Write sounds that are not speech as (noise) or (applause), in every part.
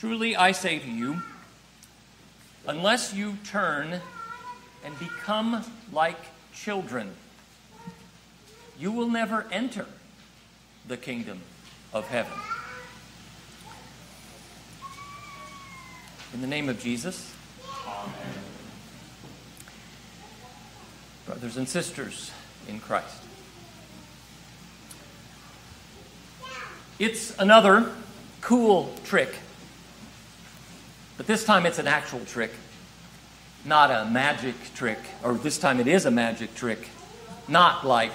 Truly, I say to you, unless you turn and become like children, you will never enter the kingdom of heaven. In the name of Jesus, Amen. Brothers and sisters in Christ. It's another cool trick but this time it's an actual trick, not a magic trick, or this time it is a magic trick, not like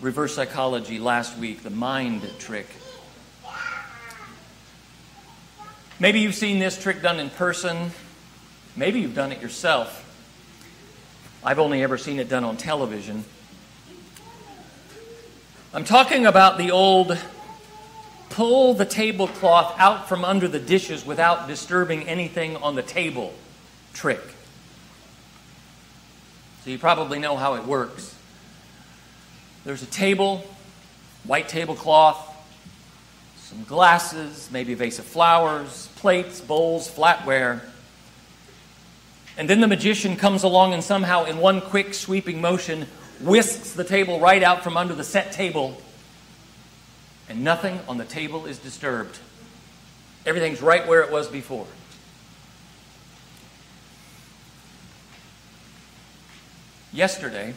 reverse psychology last week, the mind trick. Maybe you've seen this trick done in person. Maybe you've done it yourself. I've only ever seen it done on television. I'm talking about the old pull the tablecloth out from under the dishes without disturbing anything on the table trick. So you probably know how it works. There's a table, white tablecloth, some glasses, maybe a vase of flowers, plates, bowls, flatware. And then the magician comes along and somehow, in one quick sweeping motion, whisks the table right out from under the set table and nothing on the table is disturbed. Everything's right where it was before. Yesterday,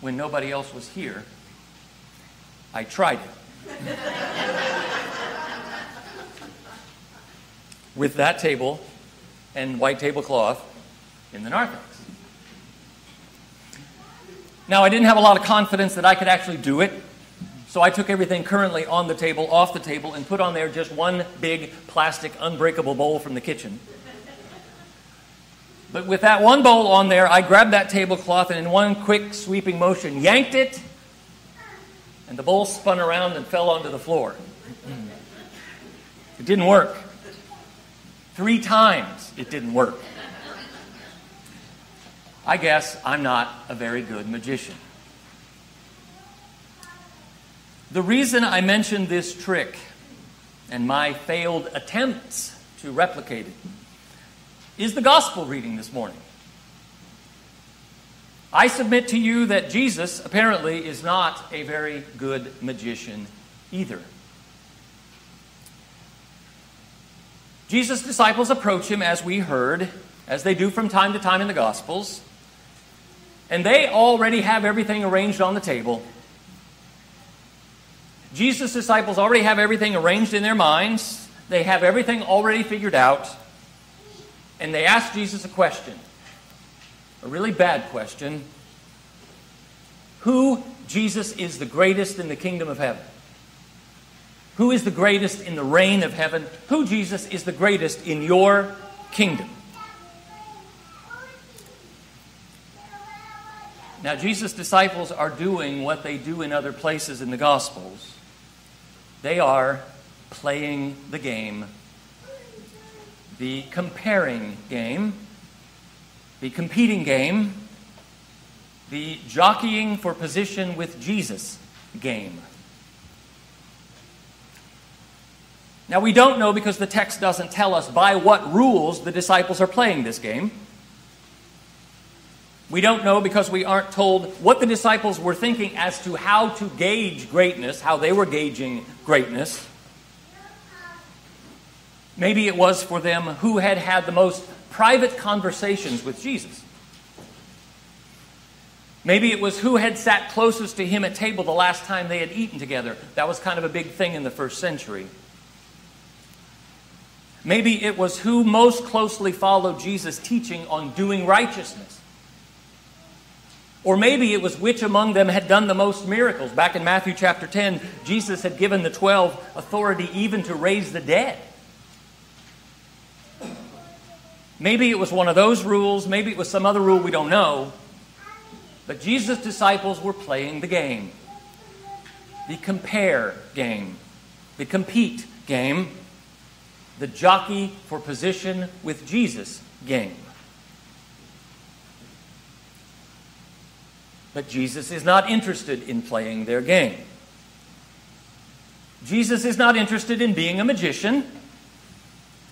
when nobody else was here, I tried it. With that table and white tablecloth in the narthex. Now, I didn't have a lot of confidence that I could actually do it so I took everything currently on the table off the table and put on there just one big plastic unbreakable bowl from the kitchen. But with that one bowl on there, I grabbed that tablecloth and in one quick sweeping motion yanked it, and the bowl spun around and fell onto the floor. It didn't work. Three times it didn't work. I guess I'm not a very good magician. The reason I mention this trick and my failed attempts to replicate it is the gospel reading this morning. I submit to you that Jesus apparently is not a very good magician either. Jesus' disciples approach him, as we heard, as they do from time to time in the Gospels, and they already have everything arranged on the table. Jesus' disciples already have everything arranged in their minds, they have everything already figured out, and they ask Jesus a question a really bad question Who, Jesus, is the greatest in the kingdom of heaven? Who is the greatest in the reign of heaven? Who, Jesus, is the greatest in your kingdom? Now, Jesus' disciples are doing what they do in other places in the Gospels. They are playing the game, the comparing game, the competing game, the jockeying for position with Jesus game. Now, we don't know because the text doesn't tell us by what rules the disciples are playing this game. We don't know because we aren't told what the disciples were thinking as to how to gauge greatness, how they were gauging greatness. Maybe it was for them who had had the most private conversations with Jesus. Maybe it was who had sat closest to him at table the last time they had eaten together. That was kind of a big thing in the first century. Maybe it was who most closely followed Jesus' teaching on doing righteousness. Or maybe it was which among them had done the most miracles. Back in Matthew chapter 10, Jesus had given the 12 authority even to raise the dead. Maybe it was one of those rules, maybe it was some other rule we don't know. But Jesus' disciples were playing the game the compare game, the compete game, the jockey for position with Jesus game. But Jesus is not interested in playing their game. Jesus is not interested in being a magician.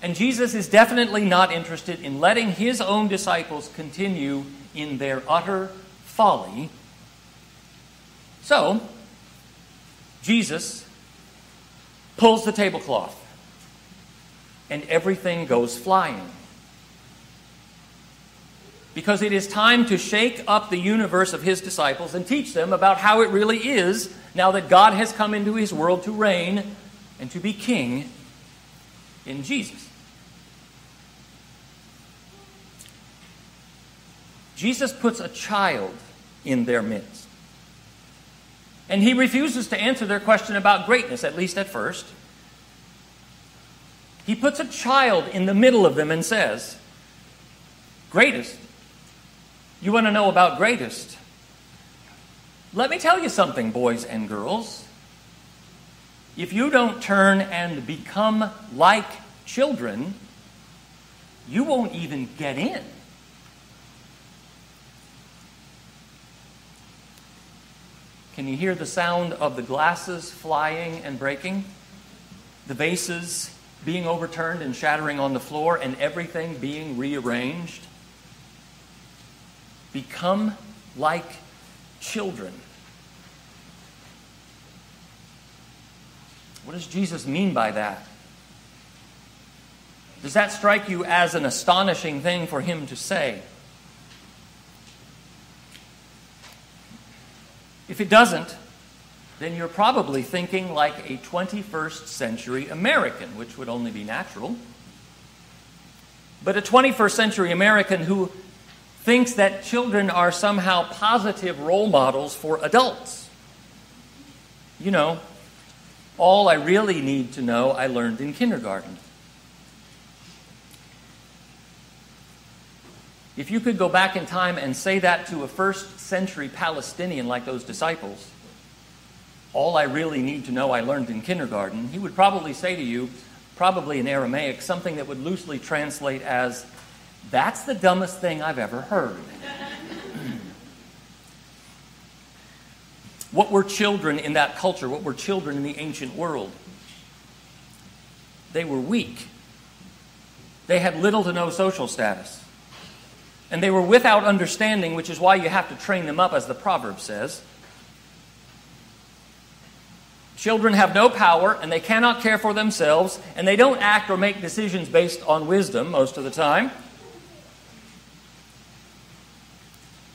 And Jesus is definitely not interested in letting his own disciples continue in their utter folly. So, Jesus pulls the tablecloth, and everything goes flying. Because it is time to shake up the universe of his disciples and teach them about how it really is now that God has come into his world to reign and to be king in Jesus. Jesus puts a child in their midst. And he refuses to answer their question about greatness, at least at first. He puts a child in the middle of them and says, Greatest? You want to know about greatest? Let me tell you something, boys and girls. If you don't turn and become like children, you won't even get in. Can you hear the sound of the glasses flying and breaking? The vases being overturned and shattering on the floor, and everything being rearranged? Become like children. What does Jesus mean by that? Does that strike you as an astonishing thing for him to say? If it doesn't, then you're probably thinking like a 21st century American, which would only be natural. But a 21st century American who thinks that children are somehow positive role models for adults. You know, all I really need to know I learned in kindergarten. If you could go back in time and say that to a first century Palestinian like those disciples, all I really need to know I learned in kindergarten, he would probably say to you, probably in Aramaic, something that would loosely translate as, That's the dumbest thing I've ever heard. (clears throat) what were children in that culture? What were children in the ancient world? They were weak. They had little to no social status. And they were without understanding, which is why you have to train them up, as the proverb says. Children have no power, and they cannot care for themselves, and they don't act or make decisions based on wisdom most of the time.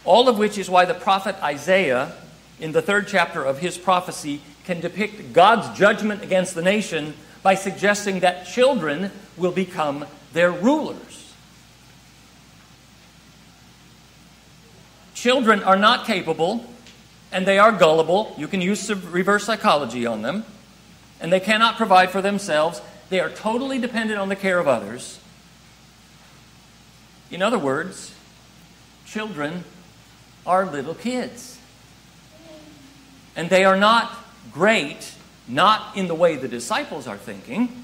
All of which is why the prophet Isaiah, in the third chapter of his prophecy, can depict God's judgment against the nation by suggesting that children will become their rulers. Children are not capable and they are gullible. You can use reverse psychology on them. And they cannot provide for themselves. They are totally dependent on the care of others. In other words, children are little kids. And they are not great, not in the way the disciples are thinking.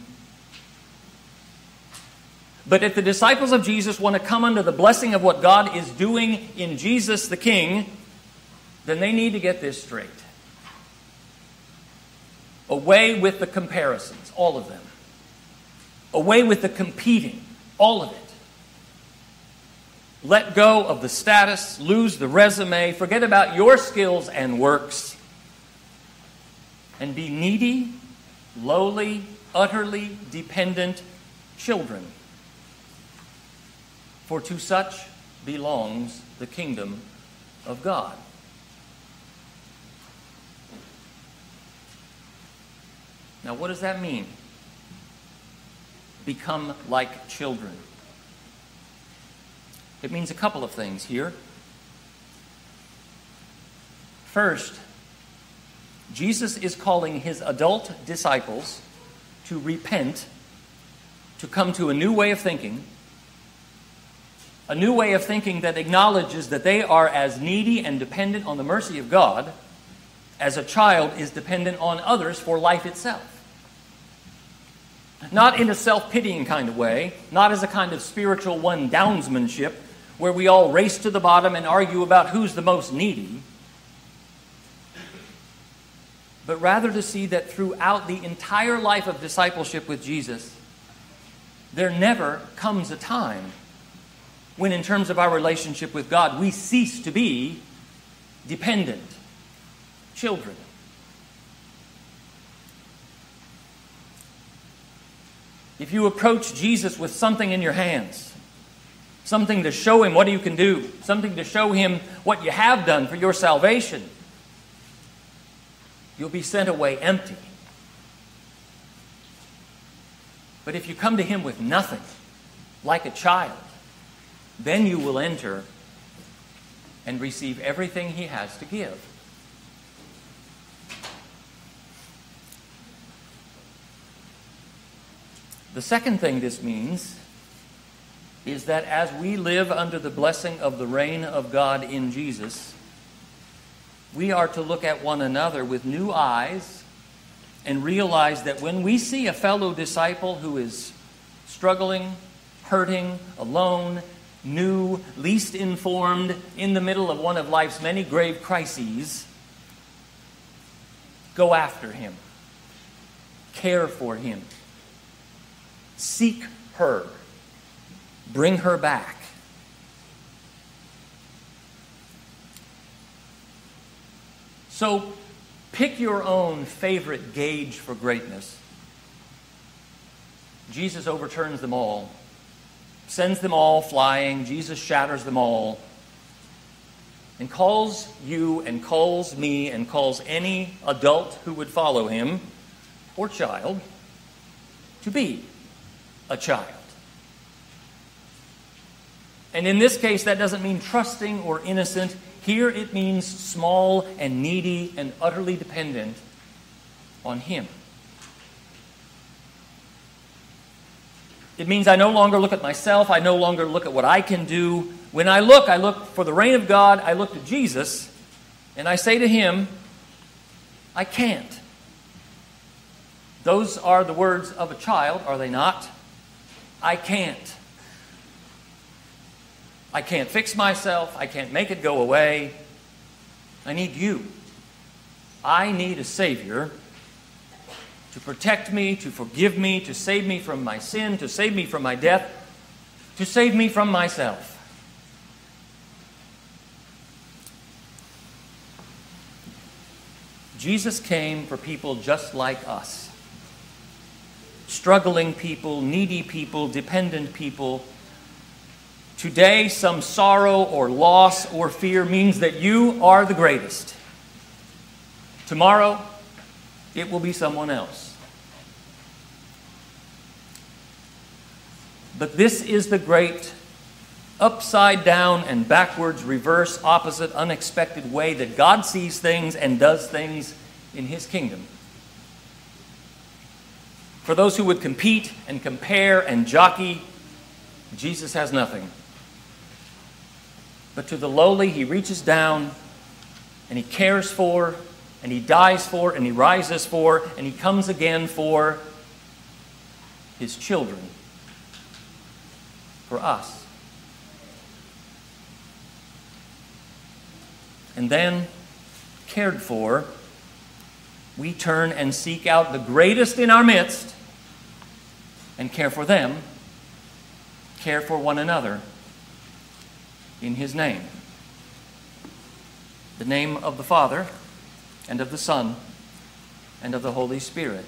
But if the disciples of Jesus want to come under the blessing of what God is doing in Jesus the King, then they need to get this straight. Away with the comparisons, all of them. Away with the competing, all of it. Let go of the status, lose the resume, forget about your skills and works, and be needy, lowly, utterly dependent children for to such belongs the kingdom of God. Now, what does that mean? Become like children. It means a couple of things here. First, Jesus is calling his adult disciples to repent, to come to a new way of thinking a new way of thinking that acknowledges that they are as needy and dependent on the mercy of God as a child is dependent on others for life itself. Not in a self pitying kind of way, not as a kind of spiritual one downsmanship where we all race to the bottom and argue about who's the most needy, but rather to see that throughout the entire life of discipleship with Jesus, there never comes a time when, in terms of our relationship with God, we cease to be dependent children. If you approach Jesus with something in your hands, something to show him what you can do, something to show him what you have done for your salvation, you'll be sent away empty. But if you come to him with nothing, like a child, then you will enter and receive everything he has to give. The second thing this means is that as we live under the blessing of the reign of God in Jesus, we are to look at one another with new eyes and realize that when we see a fellow disciple who is struggling, hurting, alone, new, least informed, in the middle of one of life's many grave crises, go after him, care for him, seek her, bring her back. So, pick your own favorite gauge for greatness. Jesus overturns them all sends them all flying. Jesus shatters them all and calls you and calls me and calls any adult who would follow him or child to be a child. And in this case, that doesn't mean trusting or innocent. Here it means small and needy and utterly dependent on Him. It means I no longer look at myself. I no longer look at what I can do. When I look, I look for the reign of God. I look to Jesus, and I say to him, I can't. Those are the words of a child, are they not? I can't. I can't fix myself. I can't make it go away. I need you. I need a Savior to protect me, to forgive me, to save me from my sin, to save me from my death, to save me from myself. Jesus came for people just like us struggling people, needy people, dependent people. Today, some sorrow or loss or fear means that you are the greatest. Tomorrow, it will be someone else. But this is the great upside down and backwards, reverse, opposite, unexpected way that God sees things and does things in His kingdom. For those who would compete and compare and jockey, Jesus has nothing. But to the lowly, He reaches down and He cares for and he dies for, and he rises for, and he comes again for his children, for us. And then, cared for, we turn and seek out the greatest in our midst and care for them, care for one another in his name. The name of the Father and of the Son, and of the Holy Spirit.